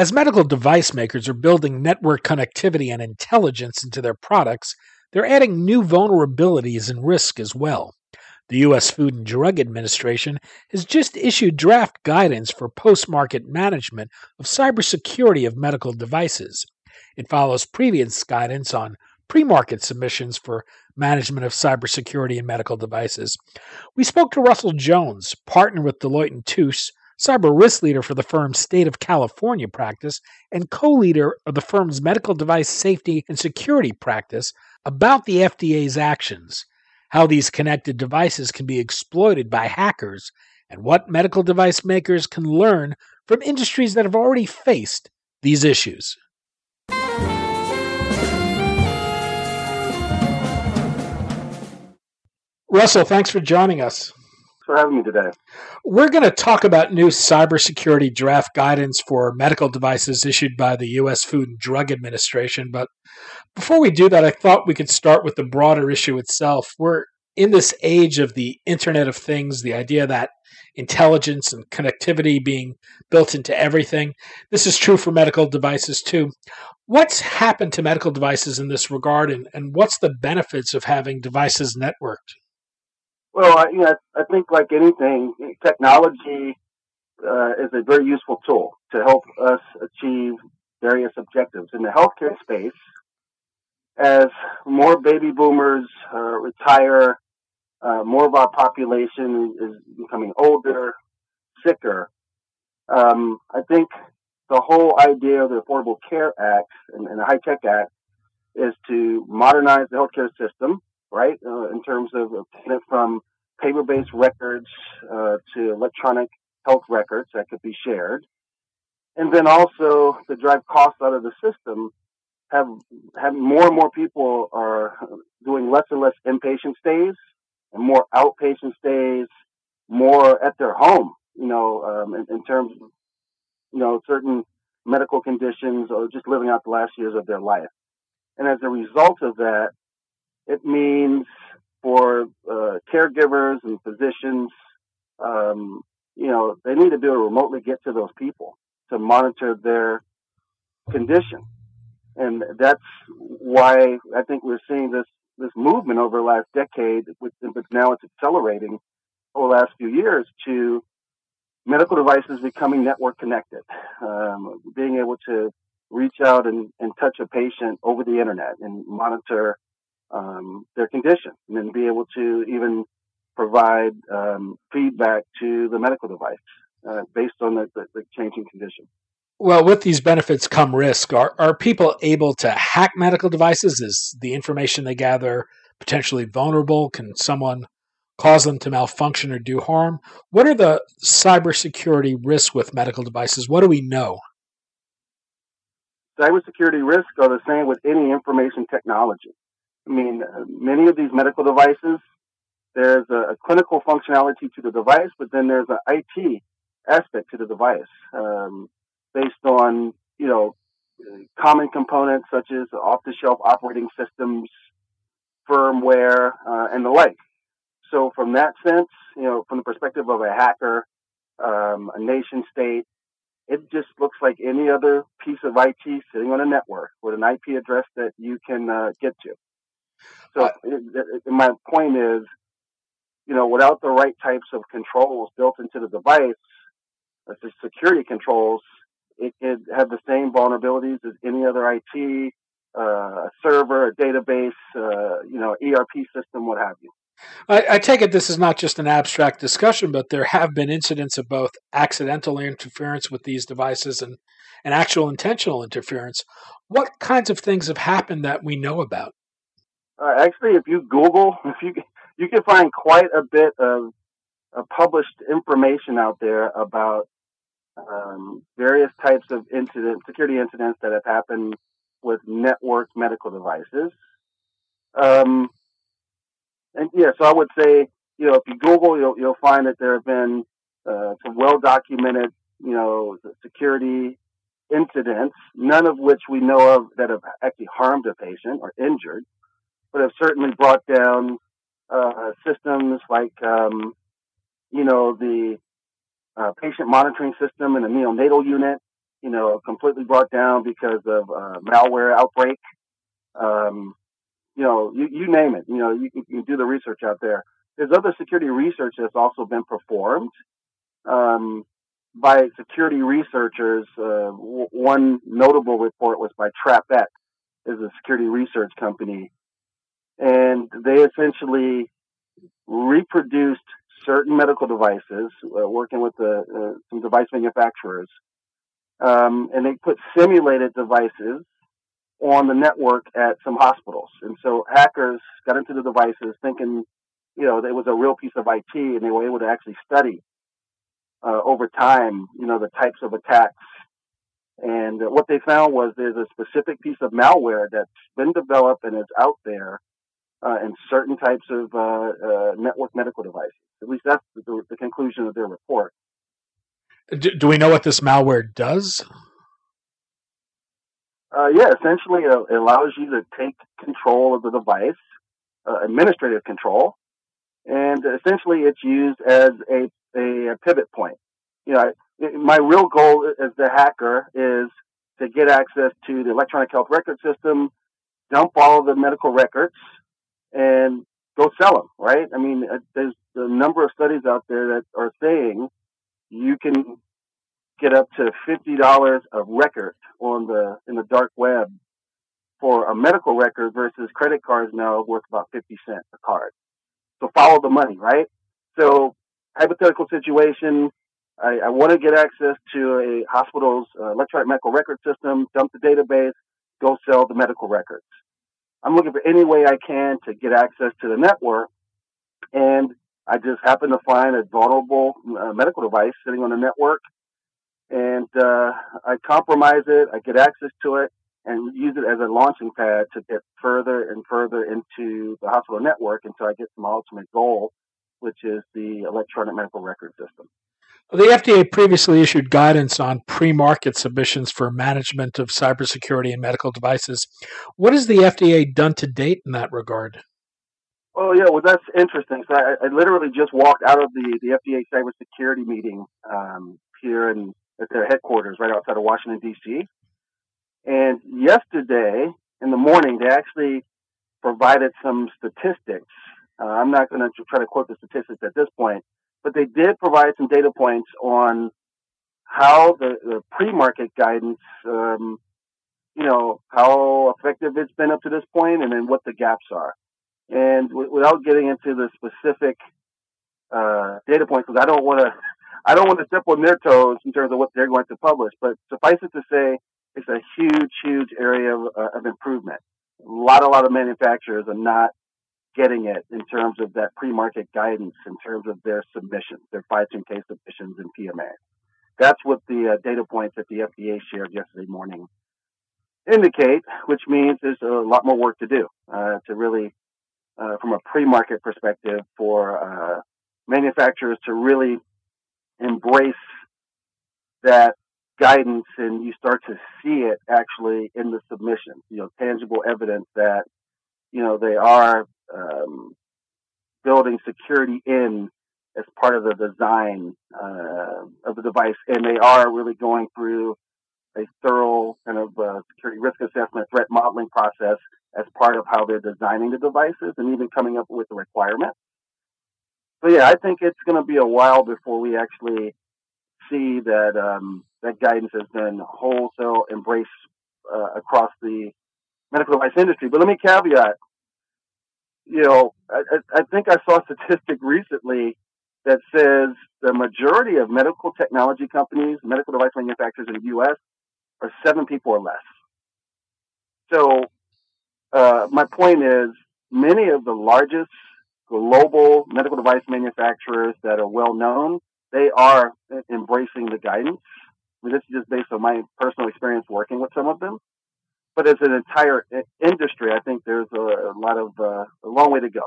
As medical device makers are building network connectivity and intelligence into their products, they're adding new vulnerabilities and risk as well. The U.S. Food and Drug Administration has just issued draft guidance for post market management of cybersecurity of medical devices. It follows previous guidance on pre market submissions for management of cybersecurity in medical devices. We spoke to Russell Jones, partner with Deloitte and Touche, cyber risk leader for the firm's state of California practice, and co leader of the firm's medical device safety and security practice, about the FDA's actions, how these connected devices can be exploited by hackers, and what medical device makers can learn from industries that have already faced these issues. Russell, thanks for joining us for having me today. We're going to talk about new cybersecurity draft guidance for medical devices issued by the U.S. Food and Drug Administration. But before we do that, I thought we could start with the broader issue itself. We're in this age of the Internet of Things, the idea that intelligence and connectivity being built into everything. This is true for medical devices too. What's happened to medical devices in this regard, and, and what's the benefits of having devices networked? Well, I, you know, I think like anything, technology uh, is a very useful tool to help us achieve various objectives in the healthcare space. As more baby boomers uh, retire, uh, more of our population is becoming older, sicker. Um, I think the whole idea of the Affordable Care Act and, and the HITECH Act is to modernize the healthcare system right? Uh, in terms of from paper-based records uh, to electronic health records that could be shared, and then also to drive costs out of the system. Have have more and more people are doing less and less inpatient stays and more outpatient stays, more at their home. You know, um, in, in terms of you know certain medical conditions or just living out the last years of their life. And as a result of that, it means for uh, caregivers and physicians, um, you know, they need to be able to remotely get to those people to monitor their condition. And that's why I think we're seeing this, this movement over the last decade, but now it's accelerating over the last few years to medical devices becoming network connected, um, being able to reach out and, and touch a patient over the internet and monitor um, their condition and then be able to even provide um, feedback to the medical device uh, based on the, the, the, changing condition. Well, with these benefits come risk. Are, are people able to hack medical devices? Is the information they gather potentially vulnerable? Can someone cause them to malfunction or do harm? What are the cybersecurity risks with medical devices? What do we know? Cybersecurity risks are the same with any information technology. I mean, many of these medical devices, there's a, a clinical functionality to the device, but then there's an IT aspect to the device um, based on, you know, common components such as off-the-shelf operating systems, firmware, uh, and the like. So from that sense, you know, from the perspective of a hacker, um, a nation state, it just looks like any other piece of IT sitting on a network with an IP address that you can uh, get to. So uh, my point is, you know, without the right types of controls built into the device, uh, the security controls, it could have the same vulnerabilities as any other IT, uh, a server, a database, uh, you know, ERP system, what have you. I, I, take it this is not just an abstract discussion, but there have been incidents of both accidental interference with these devices and, and actual intentional interference. What kinds of things have happened that we know about? Uh, actually, if you Google, if you you can find quite a bit of, of published information out there about um, various types of incident security incidents that have happened with network medical devices. Um, and yeah, so I would say, you know, if you Google, you'll, you'll find that there have been uh, some well documented, you know, security incidents, none of which we know of that have actually harmed a patient or injured, but have certainly brought down uh, systems like, um, you know, the uh, patient monitoring system in the neonatal unit, you know, completely brought down because of uh, malware outbreak. Um, you know, you, you name it. You know, you can, you can do the research out there. There's other security research that's also been performed um, by security researchers. Uh, w- one notable report was by TrapX, is a security research company, and they essentially reproduced certain medical devices, uh, working with the, uh, some device manufacturers, um, and they put simulated devices on the network at some hospitals. And so hackers got into the devices thinking, you know, it was a real piece of IT, and they were able to actually study uh, over time, you know, the types of attacks. And what they found was there's a specific piece of malware that's been developed and is out there uh, in certain types of uh, uh network medical devices. At least that's the, the conclusion of their report. Do, do, we know what this malware does? Uh, yeah, essentially uh, it allows you to take control of the device, uh, administrative control, and essentially it's used as a, a, pivot point. You know, my real goal as the hacker is to get access to the electronic health record system, dump all the medical records, and go sell them. Right? I mean, uh, there's a number of studies out there that are saying you can get up to fifty dollars a record on the in the dark web for a medical record versus credit cards now worth about fifty cents a card. So follow the money, right? So hypothetical situation. I, I want to get access to a hospital's uh, electronic medical record system, dump the database, go sell the medical records. I'm looking for any way I can to get access to the network, and I just happen to find a vulnerable uh, medical device sitting on the network and uh, I compromise it. I get access to it and use it as a launching pad to get further and further into the hospital network until I get to my ultimate goal, which is the electronic medical record system. The FDA previously issued guidance on pre-market submissions for management of cybersecurity in medical devices. What has the FDA done to date in that regard? Oh yeah, well that's interesting. So I, I literally just walked out of the the FDA cybersecurity meeting um, here in at their headquarters right outside of Washington, D.C. And yesterday in the morning, they actually provided some statistics. Uh, I'm not going to try to quote the statistics at this point, but they did provide some data points on how the, the pre-market guidance, um, you know, how effective it's been up to this point, and then what the gaps are. And w- without getting into the specific uh, data points, because I don't want to I don't want to step on their toes in terms of what they're going to publish, but suffice it to say, it's a huge, huge area of, uh, of improvement. A lot, a lot of manufacturers are not getting it in terms of that pre-market guidance, in terms of their submissions, their 510K submissions and PMA. That's what the uh, data points that the FDA shared yesterday morning indicate, which means there's a lot more work to do uh, to really, uh, from a pre-market perspective, for uh, manufacturers to really embrace that guidance and you start to see it actually in the submission, you know, tangible evidence that, you know, they are um, building security in as part of the design uh, of the device, and they are really going through a thorough kind of uh, security risk assessment, threat modeling process as part of how they're designing the devices, and even coming up with the requirements. so yeah, I think it's going to be a while before we actually see that um, that guidance has been wholesale embraced uh, across the medical device industry. But let me caveat, you know, I, I think I saw a statistic recently that says the majority of medical technology companies, medical device manufacturers in the U.S. are seven people or less. So, uh, my point is, many of the largest global medical device manufacturers that are well known, they are embracing the guidance. I mean, this is just based on my personal experience working with some of them. But as an entire industry, I think there's a, lot of uh, a long way to go.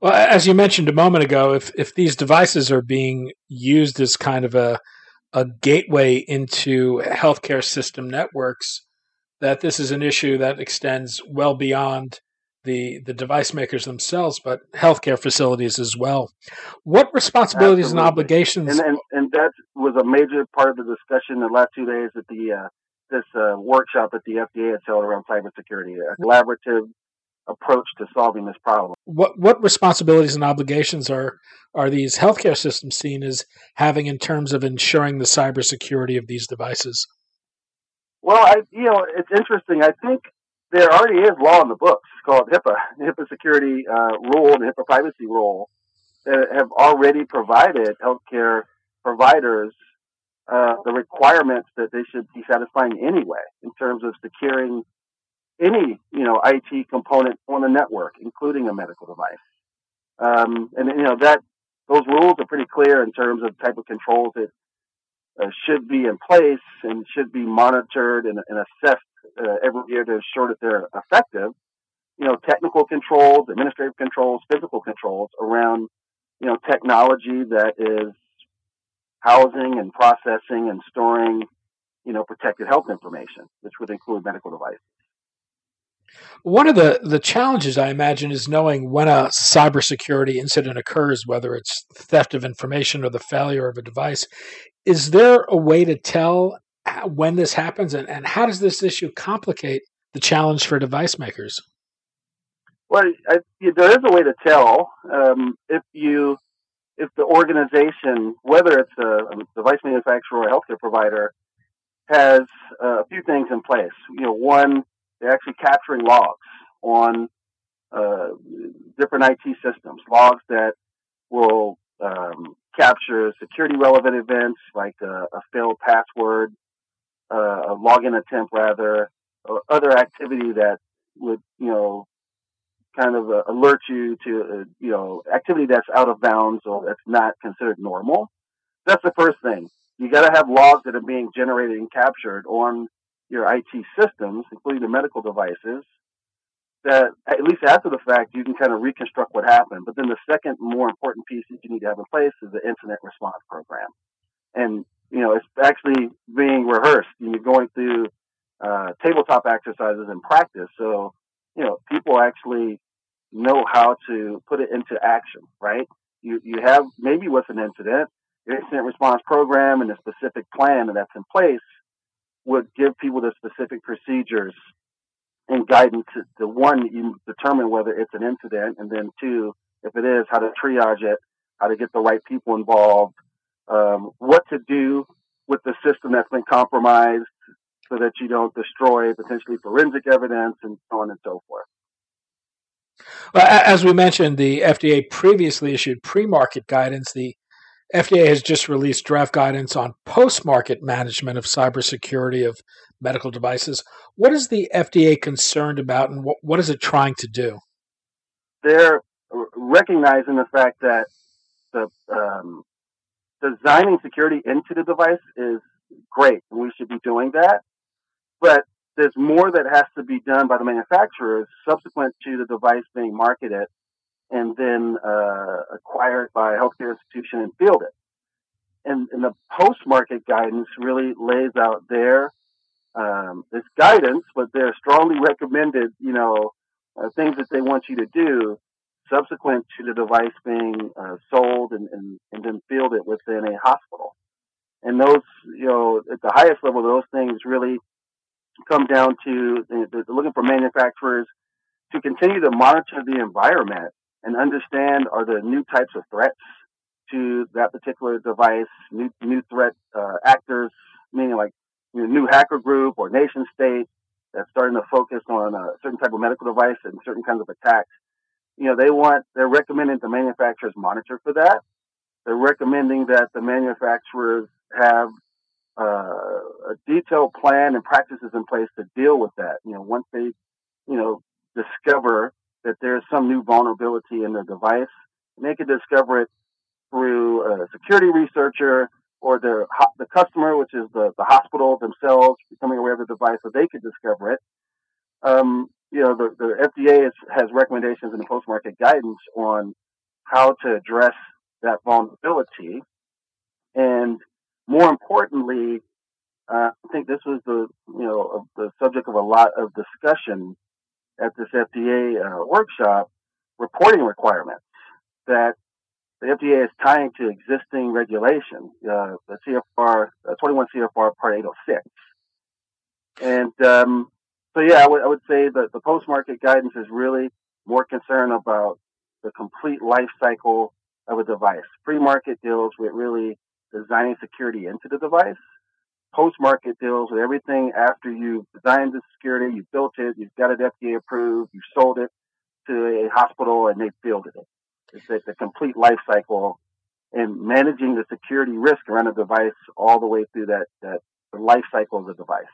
Well, as you mentioned a moment ago, if if these devices are being used as kind of a a gateway into healthcare system networks, that this is an issue that extends well beyond the the device makers themselves, but healthcare facilities as well. What responsibilities Absolutely. and obligations? And, and, and that was a major part of the discussion the last two days at the uh, this uh, workshop that the FDA had held around cybersecurity, a collaborative approach to solving this problem. What what responsibilities and obligations are are these healthcare systems seen as having in terms of ensuring the cybersecurity of these devices? Well, I you know it's interesting. I think there already is law in the books called HIPAA, HIPAA security uh, rule and HIPAA privacy rule that have already provided healthcare providers uh, the requirements that they should be satisfying anyway in terms of securing any you know IT component on the network, including a medical device. Um, and you know that those rules are pretty clear in terms of type of controls that uh, should be in place and should be monitored and, and assessed uh, every year to ensure that they're effective. You know, technical controls, administrative controls, physical controls around you know technology that is housing and processing and storing you know protected health information, which would include medical devices. One of the, the challenges I imagine is knowing when a cybersecurity incident occurs, whether it's theft of information or the failure of a device. Is there a way to tell when this happens, and, and how does this issue complicate the challenge for device makers? Well, I, there is a way to tell um, if you if the organization, whether it's a, a device manufacturer or a healthcare provider, has uh, a few things in place. You know, one, they're actually capturing logs on uh, different IT systems, logs that will um, capture security relevant events like a, a failed password, uh, a login attempt rather, or other activity that would, you know, kind of uh, alert you to, uh, you know, activity that's out of bounds or that's not considered normal. That's the first thing. You got to have logs that are being generated and captured on your IT systems, including the medical devices, that at least after the fact, you can kind of reconstruct what happened. But then the second more important piece that you need to have in place is the incident response program. And, you know, it's actually being rehearsed. You're going through uh, tabletop exercises in practice. So, you know, people actually know how to put it into action, right? You, you have maybe what's an incident, your incident response program and a specific plan that's in place would give people the specific procedures and guidance to, to one, you determine whether it's an incident, and then two, if it is, how to triage it, how to get the right people involved, um, what to do with the system that's been compromised so that you don't destroy potentially forensic evidence and so on and so forth. As we mentioned, the FDA previously issued pre market guidance. The FDA has just released draft guidance on post market management of cybersecurity of medical devices. What is the FDA concerned about and what, is it trying to do? They're recognizing the fact that the um, designing security into the device is great. We should be doing that. But there's more that has to be done by the manufacturers subsequent to the device being marketed and then uh, acquired by a healthcare institution and fielded. And, and the post-market guidance really lays out their um, this guidance, but they're strongly recommended, you know, uh, things that they want you to do subsequent to the device being uh, sold and, and, and then fielded within a hospital. And those, you know, at the highest level, those things really come down to looking for manufacturers to continue to monitor the environment and understand are there new types of threats to that particular device, new new threat uh, actors, meaning like you know, new hacker group or nation state that's starting to focus on a certain type of medical device and certain kinds of attacks. You know, they want they're recommending the manufacturers monitor for that. They're recommending that the manufacturers have uh, a detailed plan and practices in place to deal with that. You know, once they, you know, discover that there's some new vulnerability in their device, they can discover it through a security researcher or the the customer, which is the, the hospital themselves, becoming aware of the device so they could discover it. Um, you know, the, the FDA is, has recommendations in the post-market guidance on how to address that vulnerability. And more importantly, uh, I think this was the, you know, the subject of a lot of discussion at this FDA uh, workshop, reporting requirements that the FDA is tying to existing regulation, uh, the CFR, uh, 21 CFR Part 806. And um, so, yeah, I would, would say that the post-market guidance is really more concerned about the complete life cycle of a device. Pre-market deals with really designing security into the device. Post-market deals with everything after you've designed the security, you've built it, you've got it FDA approved, you've sold it to a hospital, and they've fielded it. It's the, complete life cycle and managing the security risk around a device all the way through that, that life cycle of the device.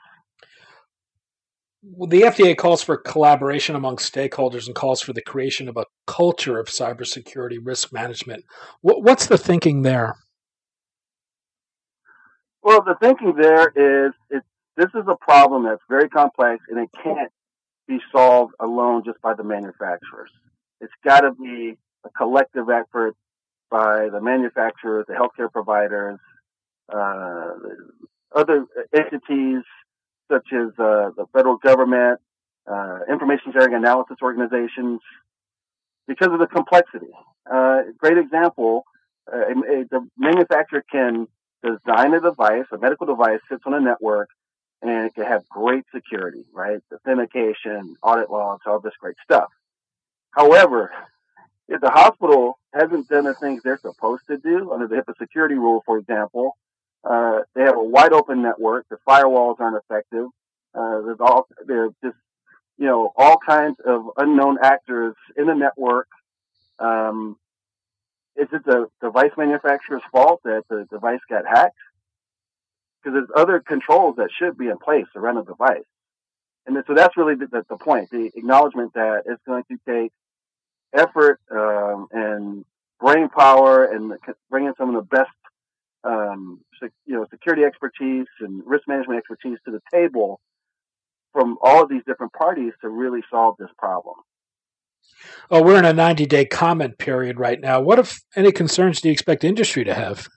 Well, the FDA calls for collaboration among stakeholders and calls for the creation of a culture of cybersecurity risk management. What's the thinking there? Well, the thinking there is it, this is a problem that's very complex and it can't be solved alone just by the manufacturers. It's got to be a collective effort by the manufacturers, the healthcare providers, uh, other entities such as uh, the federal government, uh, information sharing analysis organizations, because of the complexity. Uh, great example, uh, a, a, the manufacturer can design a device, a medical device sits on a network, and it can have great security, right? Authentication, audit logs, all this great stuff. However, if the hospital hasn't done the things they're supposed to do under the HIPAA security rule, for example, uh, they have a wide open network. The firewalls aren't effective. Uh, there's all there's just you know all kinds of unknown actors in the network. Um, is it the device manufacturer's fault that the device got hacked? Because there's other controls that should be in place around the device, and so that's really the, the point. The acknowledgement that it's going to take effort um, and brain power and bringing some of the best um, you know security expertise and risk management expertise to the table from all of these different parties to really solve this problem. Oh, we're in a 90 day comment period right now. What if any concerns do you expect industry to have?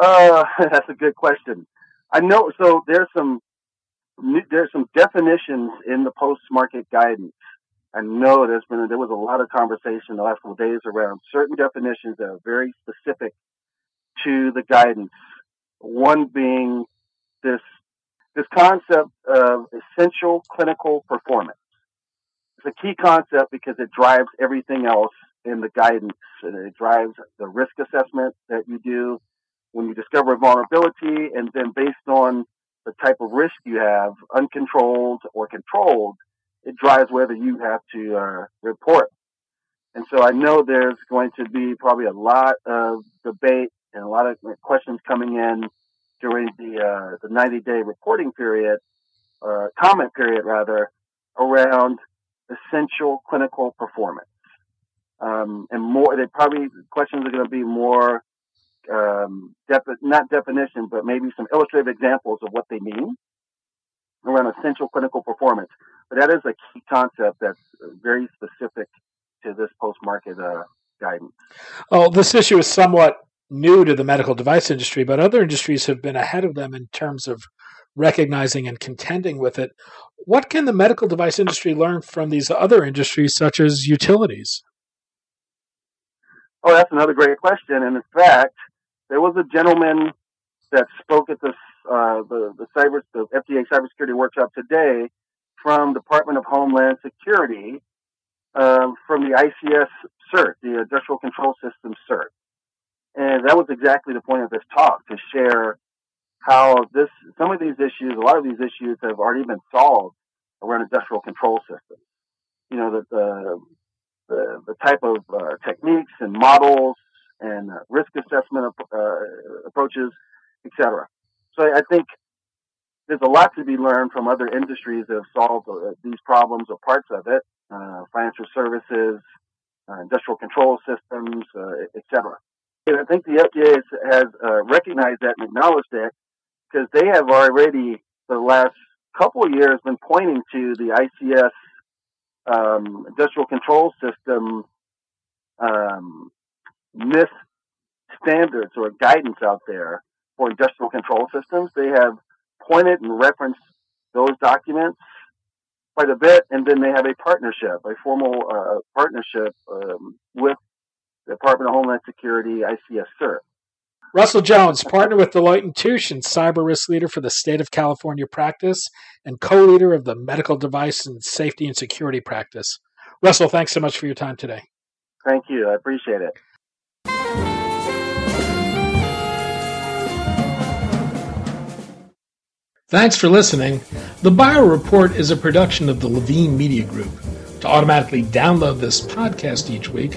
Uh, that's a good question. I know. So there's some there's some definitions in the post market guidance I know there's been there was a lot of conversation the last couple of days around certain definitions that are very specific to the guidance. One being this this concept of essential clinical performance. It's a key concept because it drives everything else in the guidance. And it drives the risk assessment that you do when you discover a vulnerability, and then based on the type of risk you have, uncontrolled or controlled, it drives whether you have to uh, report. And so I know there's going to be probably a lot of debate and a lot of questions coming in during the uh, the 90 day reporting period, uh, comment period rather, around essential clinical performance. Um, and more, they probably questions are going to be more um, defi- not definition, but maybe some illustrative examples of what they mean around essential clinical performance. But that is a key concept that's very specific to this post-market uh, guidance. Oh, this issue is somewhat new to the medical device industry, but other industries have been ahead of them in terms of recognizing and contending with it. What can the medical device industry learn from these other industries, such as utilities? Oh, that's another great question. And in fact, there was a gentleman that spoke at this uh, the the cyber the FDA cybersecurity workshop today from Department of Homeland Security, um, from the ICS CERT, the Industrial Control System CERT. And that was exactly the point of this talk to share how this, some of these issues, a lot of these issues have already been solved around industrial control systems. You know, the, the, the, the type of uh, techniques and models and uh, risk assessment uh, approaches, etc. So I think there's a lot to be learned from other industries that have solved uh, these problems or parts of it, uh, financial services, uh, industrial control systems, etc. And I think the FDA has recognized that and acknowledged it because they have already, the last couple of years, been pointing to the ICS um, industrial control system um, standards or guidance out there for industrial control systems. They have pointed and referenced those documents quite a bit, and then they have a partnership, a formal uh, partnership um, with the Department of Homeland Security ICS CERT. Russell Jones, partner with Deloitte & Touche and cyber risk leader for the state of California practice and co-leader of the medical device and safety and security practice. Russell, thanks so much for your time today. Thank you. I appreciate it. Thanks for listening. The Bio Report is a production of the Levine Media Group. To automatically download this podcast each week,